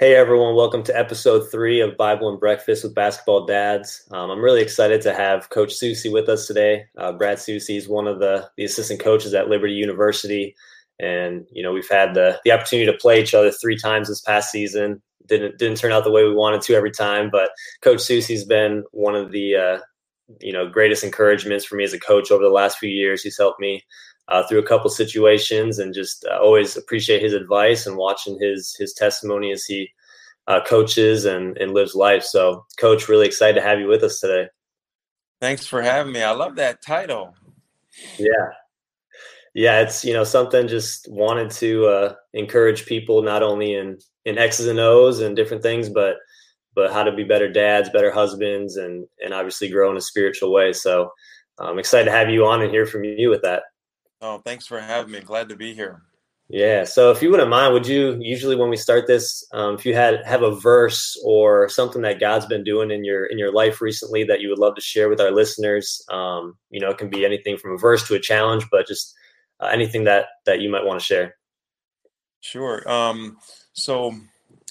Hey everyone, welcome to episode three of Bible and Breakfast with Basketball Dads. Um, I'm really excited to have Coach Soucie with us today. Uh, Brad Soucie is one of the, the assistant coaches at Liberty University. And, you know, we've had the, the opportunity to play each other three times this past season. Didn't, didn't turn out the way we wanted to every time, but Coach Soucie's been one of the, uh, you know, greatest encouragements for me as a coach over the last few years. He's helped me uh, through a couple situations and just uh, always appreciate his advice and watching his his testimony as he uh, coaches and, and lives life. So, Coach, really excited to have you with us today. Thanks for having me. I love that title. Yeah. Yeah, it's you know something just wanted to uh, encourage people not only in in X's and O's and different things, but but how to be better dads, better husbands, and and obviously grow in a spiritual way. So I'm excited to have you on and hear from you with that. Oh, thanks for having me. Glad to be here. Yeah. So if you wouldn't mind, would you usually when we start this, um, if you had have a verse or something that God's been doing in your in your life recently that you would love to share with our listeners? Um, you know, it can be anything from a verse to a challenge, but just uh, anything that that you might want to share. Sure. Um, so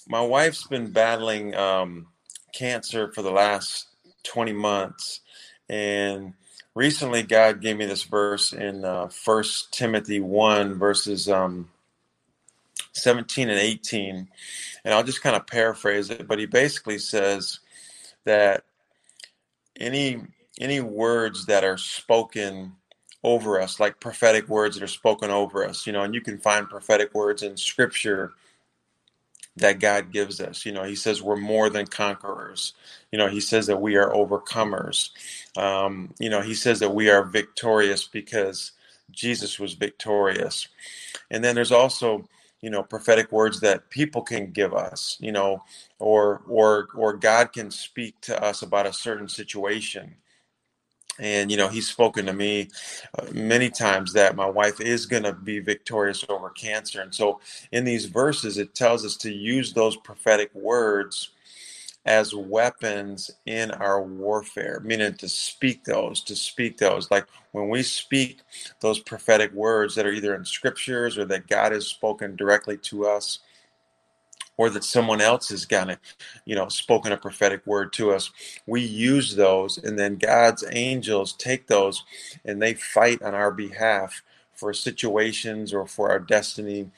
my wife's been battling um, cancer for the last 20 months, and recently God gave me this verse in uh, First Timothy one verses um, 17 and 18, and I'll just kind of paraphrase it. But he basically says that any any words that are spoken over us, like prophetic words that are spoken over us, you know, and you can find prophetic words in Scripture that God gives us. You know, He says we're more than conquerors. You know, He says that we are overcomers. Um, you know, He says that we are victorious because Jesus was victorious. And then there's also, you know, prophetic words that people can give us. You know, or or or God can speak to us about a certain situation and you know he's spoken to me uh, many times that my wife is going to be victorious over cancer. And so in these verses it tells us to use those prophetic words as weapons in our warfare meaning to speak those to speak those. Like when we speak those prophetic words that are either in scriptures or that god has spoken directly to us or that someone else has kind of, you know, spoken a prophetic word to us. We use those, and then God's angels take those and they fight on our behalf for situations or for our destiny.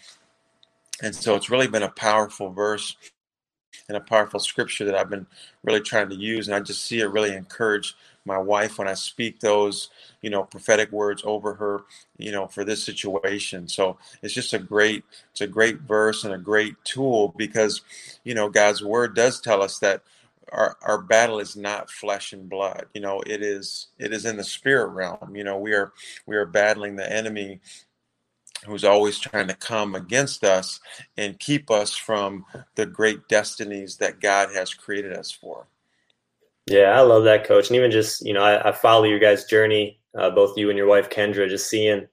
And so it's really been a powerful verse and a powerful scripture that I've been really trying to use. And I just see it really encourage my wife when I speak those, you know, prophetic words over her, you know, for this situation. So it's just a great, it's a great verse and a great tool because, you know, God's word does tell us that our, our battle is not flesh and blood you know it is it is in the spirit realm you know we are we are battling the enemy who's always trying to come against us and keep us from the great destinies that God has created us for. Yeah, I love that, coach. And even just, you know, I, I follow your guys' journey, uh, both you and your wife, Kendra, just seeing,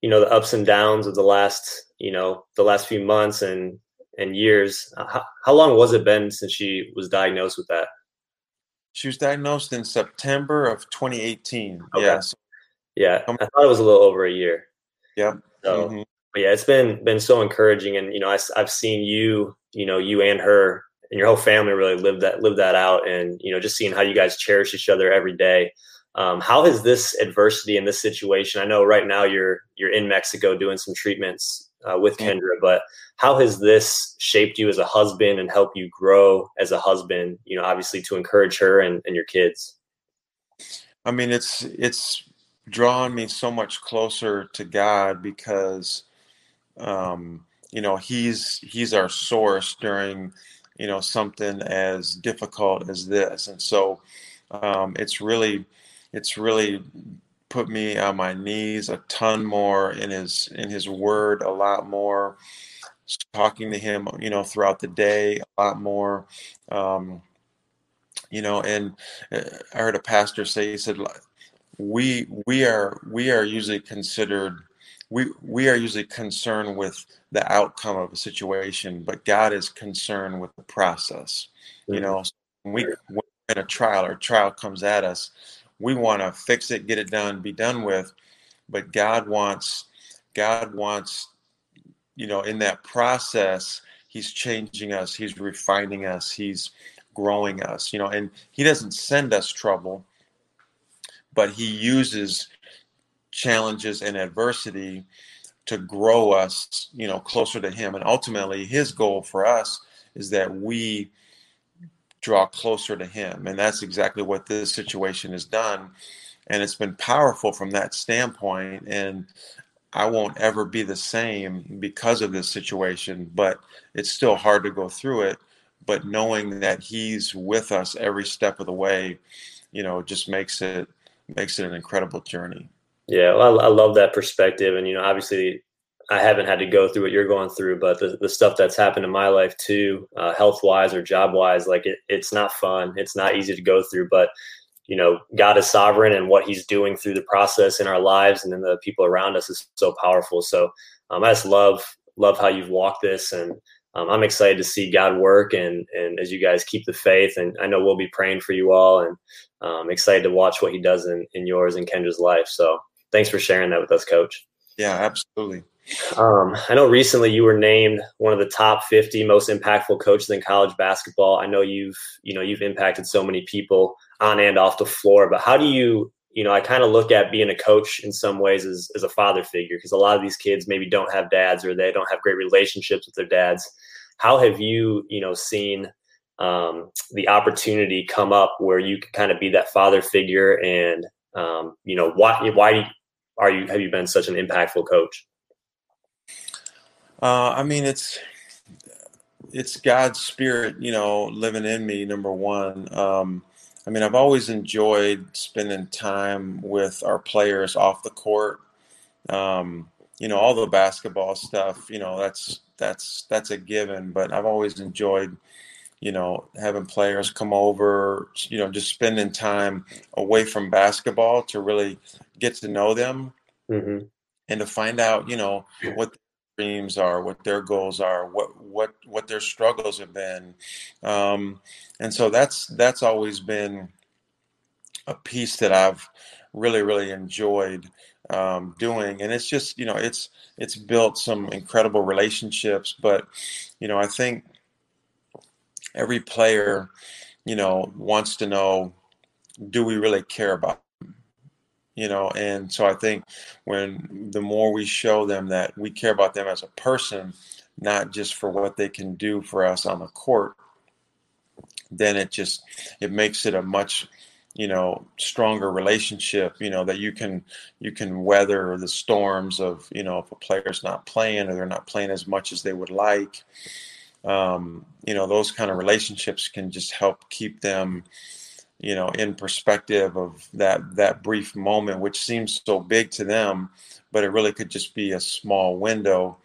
you know, the ups and downs of the last, you know, the last few months and, and years. Uh, how, how long was it been since she was diagnosed with that? She was diagnosed in September of 2018. Okay. Yes. Yeah. I thought it was a little over a year. Yep. So, mm-hmm. yeah, it's been, been so encouraging. And, you know, I, I've seen you, you know, you and her and your whole family really live that live that out and you know just seeing how you guys cherish each other every day um, how has this adversity in this situation i know right now you're you're in mexico doing some treatments uh, with mm. kendra but how has this shaped you as a husband and helped you grow as a husband you know obviously to encourage her and, and your kids i mean it's it's drawn me so much closer to god because um you know he's he's our source during you know something as difficult as this. And so um, it's really it's really put me on my knees a ton more in his in his word a lot more talking to him you know throughout the day a lot more. Um, you know and uh, i heard a pastor say he said we we are we are usually considered we we are usually concerned with the outcome of a situation, but God is concerned with the process. Mm-hmm. You know, when we when in a trial or a trial comes at us, we want to fix it, get it done, be done with. But God wants God wants, you know, in that process he's changing us, he's refining us, he's growing us, you know, and he doesn't send us trouble, but he uses challenges and adversity to grow us, you know, closer to him. And ultimately his goal for us is that we draw closer to him. And that's exactly what this situation has done. And it's been powerful from that standpoint. And I won't ever be the same because of this situation, but it's still hard to go through it. But knowing that he's with us every step of the way, you know, just makes it makes it an incredible journey. Yeah, well, I, I love that perspective, and you know, obviously, I haven't had to go through what you're going through, but the, the stuff that's happened in my life too, uh, health wise or job wise, like it, it's not fun. It's not easy to go through, but you know, God is sovereign and what he's doing through the process in our lives and in the people around us is so powerful. So um, I just love, love how you've walked this and um, I'm excited to see God work and, and as you guys keep the faith and I know we'll be praying for you all and um, excited to watch what he does in, in yours and Kendra's life. So thanks for sharing that with us, coach. Yeah, absolutely. Um, I know recently you were named one of the top 50 most impactful coaches in college basketball. I know you've, you know, you've impacted so many people on and off the floor, but how do you, you know, I kind of look at being a coach in some ways as, as a father figure because a lot of these kids maybe don't have dads or they don't have great relationships with their dads. How have you, you know, seen um, the opportunity come up where you can kind of be that father figure and, um, you know, why, why are you, have you been such an impactful coach? Uh, I mean, it's it's God's spirit, you know, living in me. Number one. Um, I mean, I've always enjoyed spending time with our players off the court. Um, you know, all the basketball stuff. You know, that's that's that's a given. But I've always enjoyed, you know, having players come over. You know, just spending time away from basketball to really get to know them. Mm-hmm and to find out, you know, what their dreams are, what their goals are, what what what their struggles have been, um, and so that's that's always been a piece that I've really really enjoyed um, doing, and it's just you know it's it's built some incredible relationships, but you know I think every player you know wants to know do we really care about you know and so i think when the more we show them that we care about them as a person not just for what they can do for us on the court then it just it makes it a much you know stronger relationship you know that you can you can weather the storms of you know if a player's not playing or they're not playing as much as they would like um, you know those kind of relationships can just help keep them you know, in perspective of that that brief moment, which seems so big to them, but it really could just be a small window.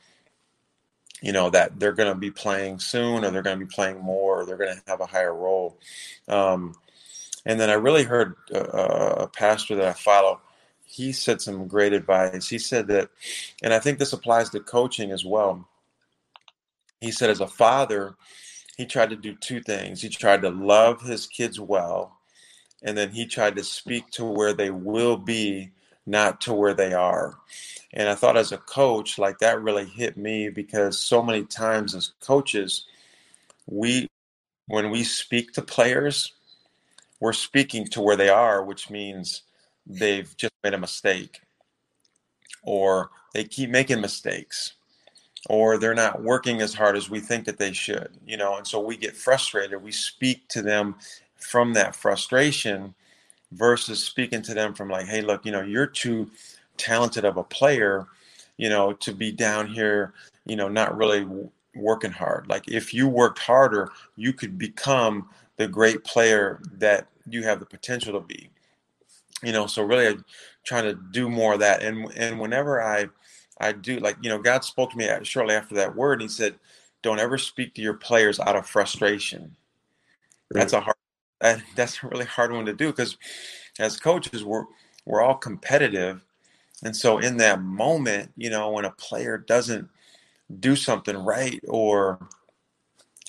You know that they're going to be playing soon, or they're going to be playing more, or they're going to have a higher role. Um, and then I really heard a, a pastor that I follow. He said some great advice. He said that, and I think this applies to coaching as well. He said, as a father, he tried to do two things. He tried to love his kids well, and then he tried to speak to where they will be not to where they are and i thought as a coach like that really hit me because so many times as coaches we when we speak to players we're speaking to where they are which means they've just made a mistake or they keep making mistakes or they're not working as hard as we think that they should you know and so we get frustrated we speak to them from that frustration versus speaking to them from like, hey, look, you know, you're too talented of a player, you know, to be down here, you know, not really working hard. Like if you worked harder, you could become the great player that you have the potential to be. You know, so really I'm trying to do more of that. And and whenever I I do like, you know, God spoke to me shortly after that word and he said, Don't ever speak to your players out of frustration. That's a hard that, that's a really hard one to do because as coaches we're we're all competitive and so in that moment you know when a player doesn't do something right or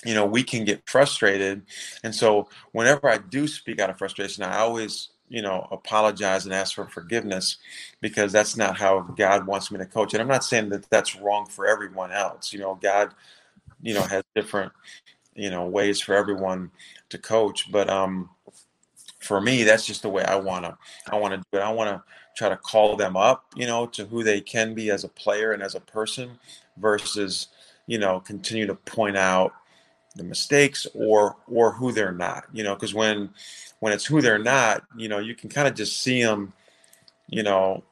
you know we can get frustrated and so whenever i do speak out of frustration i always you know apologize and ask for forgiveness because that's not how god wants me to coach. And i'm not saying that that's wrong for everyone else you know god you know has different you know ways for everyone to coach. But um for me that's just the way i want to i want to do it. I want to try to call them up you know to who they can be as a player and as a person versus you know continue to point out the mistakes or or who they're not you know because when when it's who they're not you know you can kind of just see them you know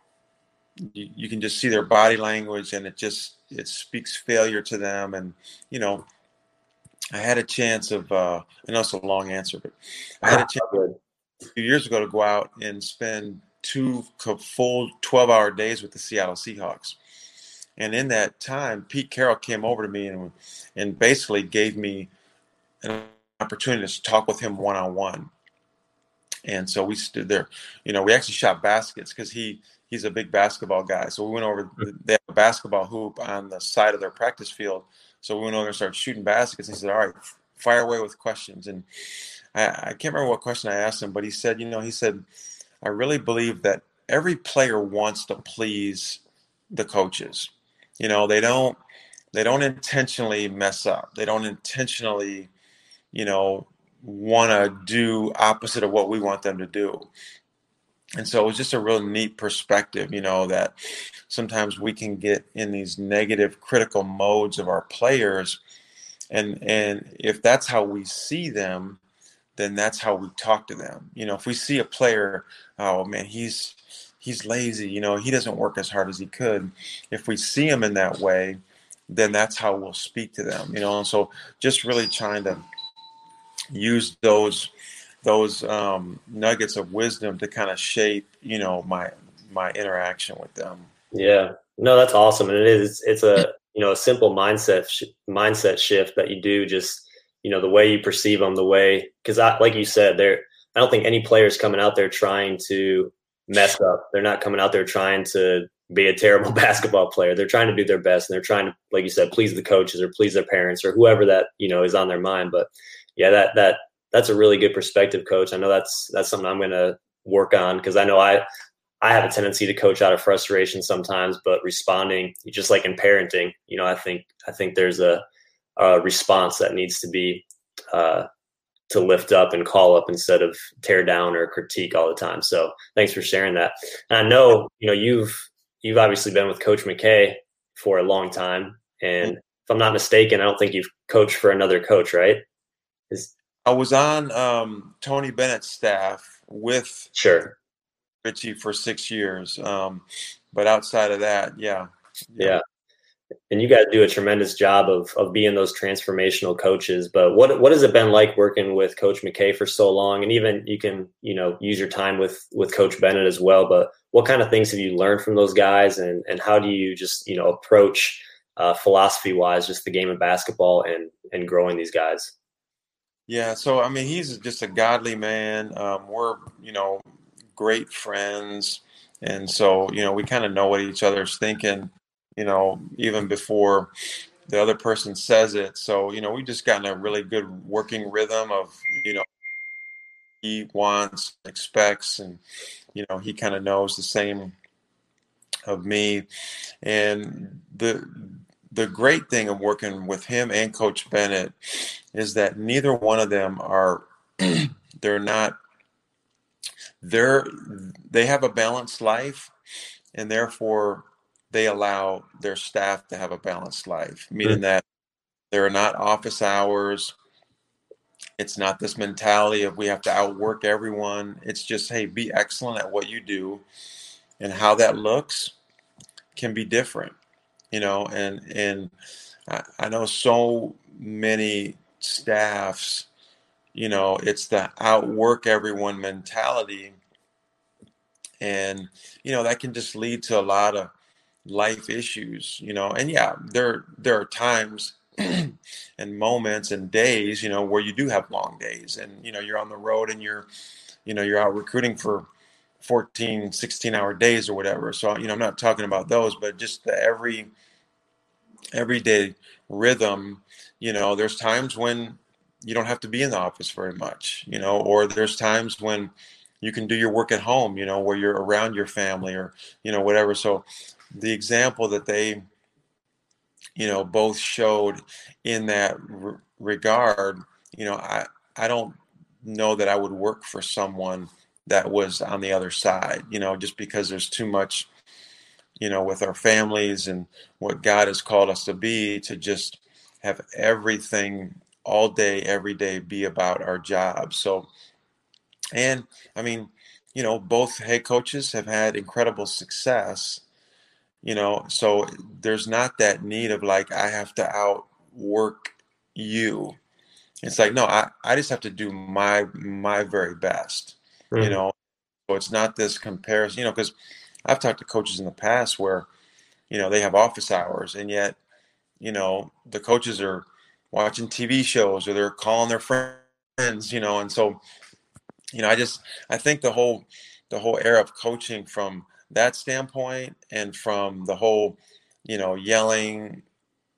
you, you can just see their body language and it just it speaks failure to them and you know i had a chance of uh i know it's a long answer but i had a chance a few years ago to go out and spend two full 12 hour days with the seattle seahawks and in that time pete carroll came over to me and and basically gave me an opportunity to talk with him one-on-one and so we stood there you know we actually shot baskets because he he's a big basketball guy. So we went over. Mm-hmm. They have a basketball hoop on the side of their practice field. So we went over and started shooting baskets. He said, "All right, fire away with questions." And I, I can't remember what question I asked him, but he said, "You know, he said, I really believe that every player wants to please the coaches. You know, they don't they don't intentionally mess up. They don't intentionally, you know, want to do opposite of what we want them to do and so it was just a real neat perspective you know that sometimes we can get in these negative critical modes of our players and and if that's how we see them then that's how we talk to them you know if we see a player oh man he's he's lazy you know he doesn't work as hard as he could if we see him in that way then that's how we'll speak to them you know and so just really trying to use those those um, nuggets of wisdom to kind of shape, you know, my my interaction with them. Yeah, no, that's awesome, and it is. It's a you know a simple mindset sh- mindset shift that you do. Just you know the way you perceive them, the way because I like you said there. I don't think any players coming out there trying to mess up. They're not coming out there trying to be a terrible basketball player. They're trying to do their best, and they're trying to, like you said, please the coaches or please their parents or whoever that you know is on their mind. But yeah, that that that's a really good perspective, coach. I know that's that's something I'm going to work on because I know I I have a tendency to coach out of frustration sometimes, but responding just like in parenting, you know, I think I think there's a, a response that needs to be uh, to lift up and call up instead of tear down or critique all the time. So thanks for sharing that. And I know you know you've you've obviously been with Coach McKay for a long time, and if I'm not mistaken, I don't think you've coached for another coach, right? Is I was on um, Tony Bennett's staff with sure Ritchie for six years, um, but outside of that, yeah, yeah. And you guys do a tremendous job of of being those transformational coaches. But what what has it been like working with Coach McKay for so long? And even you can you know use your time with with Coach Bennett as well. But what kind of things have you learned from those guys? And and how do you just you know approach uh, philosophy wise just the game of basketball and and growing these guys? Yeah, so I mean, he's just a godly man. Um, we're, you know, great friends, and so you know, we kind of know what each other's thinking, you know, even before the other person says it. So you know, we just gotten a really good working rhythm of, you know, he wants, expects, and you know, he kind of knows the same of me, and the the great thing of working with him and Coach Bennett is that neither one of them are they're not they're they have a balanced life and therefore they allow their staff to have a balanced life meaning that there are not office hours. It's not this mentality of we have to outwork everyone. It's just hey be excellent at what you do and how that looks can be different you know and and I, I know so many staffs you know it's the outwork everyone mentality and you know that can just lead to a lot of life issues you know and yeah there there are times and moments and days you know where you do have long days and you know you're on the road and you're you know you're out recruiting for 14 16 hour days or whatever so you know i'm not talking about those but just the every everyday rhythm, you know, there's times when you don't have to be in the office very much, you know, or there's times when you can do your work at home, you know, where you're around your family or, you know, whatever. So the example that they you know, both showed in that r- regard. You know, I I don't know that I would work for someone that was on the other side. You know, just because there's too much, you know, with our families and what God has called us to be, to just have everything all day, every day be about our job. So, and I mean, you know, both head coaches have had incredible success, you know, so there's not that need of like, I have to outwork you. It's like, no, I, I just have to do my, my very best, mm-hmm. you know, so it's not this comparison, you know, because I've talked to coaches in the past where, you know, they have office hours and yet, you know, the coaches are watching TV shows or they're calling their friends, you know, and so, you know, I just I think the whole the whole era of coaching from that standpoint and from the whole, you know, yelling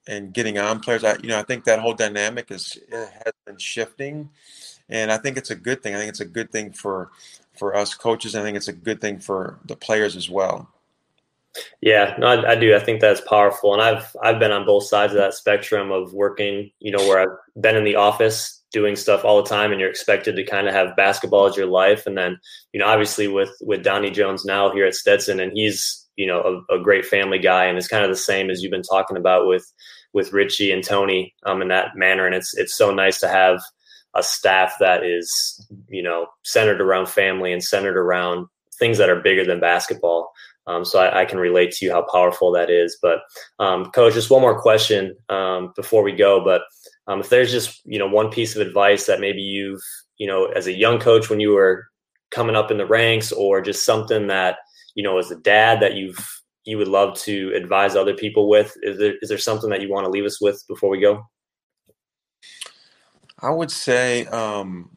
and getting on players, I you know, I think that whole dynamic is has been shifting, and I think it's a good thing. I think it's a good thing for for us coaches. I think it's a good thing for the players as well. Yeah, no, I, I, do. I think that's powerful, and I've I've been on both sides of that spectrum of working. You know, where I've been in the office doing stuff all the time, and you're expected to kind of have basketball as your life, and then you know, obviously with with Donnie Jones now here at Stetson, and he's you know a, a great family guy, and it's kind of the same as you've been talking about with with Ritchie and Tony um, in that manner, and it's it's so nice to have a staff that is you know centered around family and centered around things that are bigger than basketball. Um, so I, I, can relate to you how powerful that is. But um, coach, just one more question um, before we go. But um, if there's just you know one piece of advice that maybe you've you know as a young coach when you were coming up in the ranks, or just something that you know as a dad that you've you would love to advise other people with, is there is there something that you want to leave us with before we go? I would say um,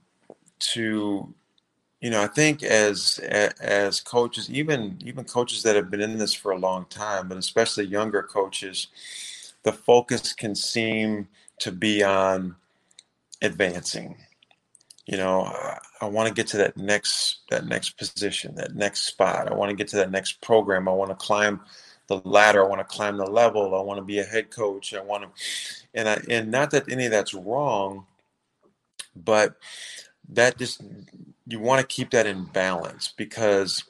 to you know, I think as as coaches, even even coaches that have been in this for a long time, but especially younger coaches, the focus can seem to be on advancing. You know, I, I want to get to that next that next position, that next spot. I want to get to that next program. I want to climb the ladder. I want to climb the level. I want to be a head coach. I want to, and I and not that any of that's wrong, but that just you want to keep that in balance because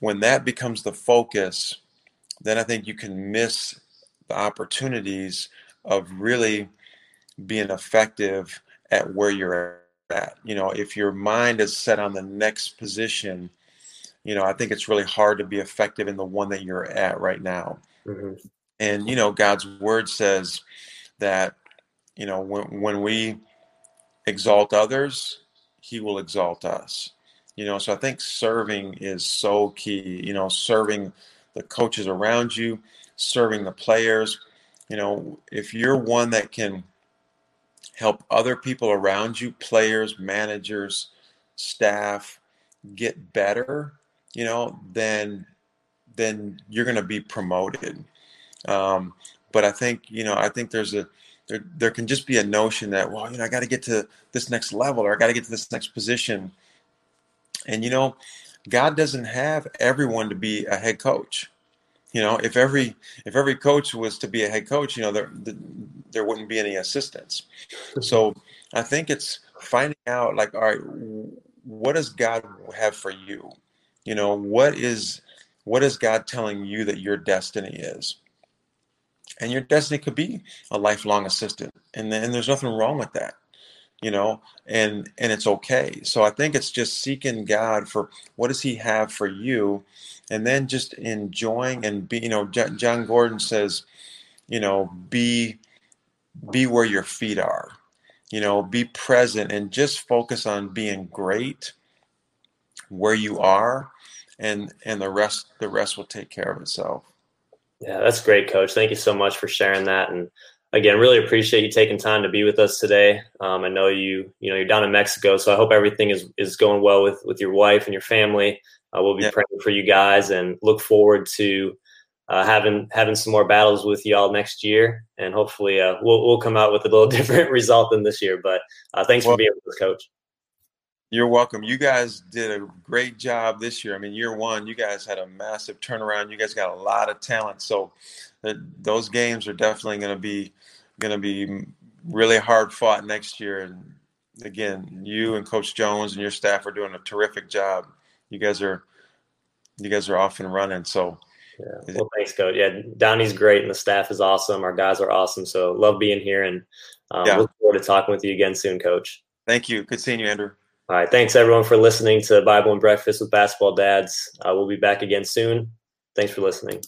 when that becomes the focus, then I think you can miss the opportunities of really being effective at where you're at. You know, if your mind is set on the next position, you know, I think it's really hard to be effective in the one that you're at right now. Mm-hmm. And, you know, God's word says that, you know, when, when we exalt others, he will exalt us. You know, so I think serving is so key, you know, serving the coaches around you, serving the players. You know, if you're one that can help other people around you, players, managers, staff, get better, you know, then then you're going to be promoted. Um, but I think you know, I think there's a there, there can just be a notion that well you know i got to get to this next level or i got to get to this next position and you know god doesn't have everyone to be a head coach you know if every if every coach was to be a head coach you know there there wouldn't be any assistants. So i think it's finding out like all right what does god have for you? You know what is what is god telling you that your destiny is? And your destiny could be a lifelong assistant and and there's nothing wrong with that you know and and it's okay. So i think it's just seeking god for what does he have for you and then just enjoying and be you know jon gordon says you know be be where your feet are you know be present and just focus on being great where you are and and the rest the rest will take care of itself yeah, that's great, Coach. Thank you so much for sharing that. And again, really appreciate you taking time to be with us today. Um, I know you, you know, you're down in Mexico, so I hope everything is is going well with with your wife and your family. Uh, we'll be yeah. praying for you guys and look forward to uh, having having some more battles with y'all next year, and hopefully uh, we'll we'll come out with a little different result than this year. But uh, thanks well, for being with us, Coach. You're welcome. You guys did a great job this year. I mean, year one, you guys had a massive turnaround. You guys got a lot of talent. So that those games are definitely going to be going to be really hard fought next year. And again, you and Coach Jones and your staff are doing a terrific job. You guys are you guys are off and running. So yeah. Well, thanks, Coach. Yeah, Donnie's great, and the staff is awesome. Our guys are awesome. So love being here, and um, yeah. look forward to talking with you again soon, Coach. Thank you. Good seeing you, Andrew. All right. Thanks, everyone, for listening to Bible and Breakfast with Basketball Dads. Uh, we'll be back again soon. Thanks for listening.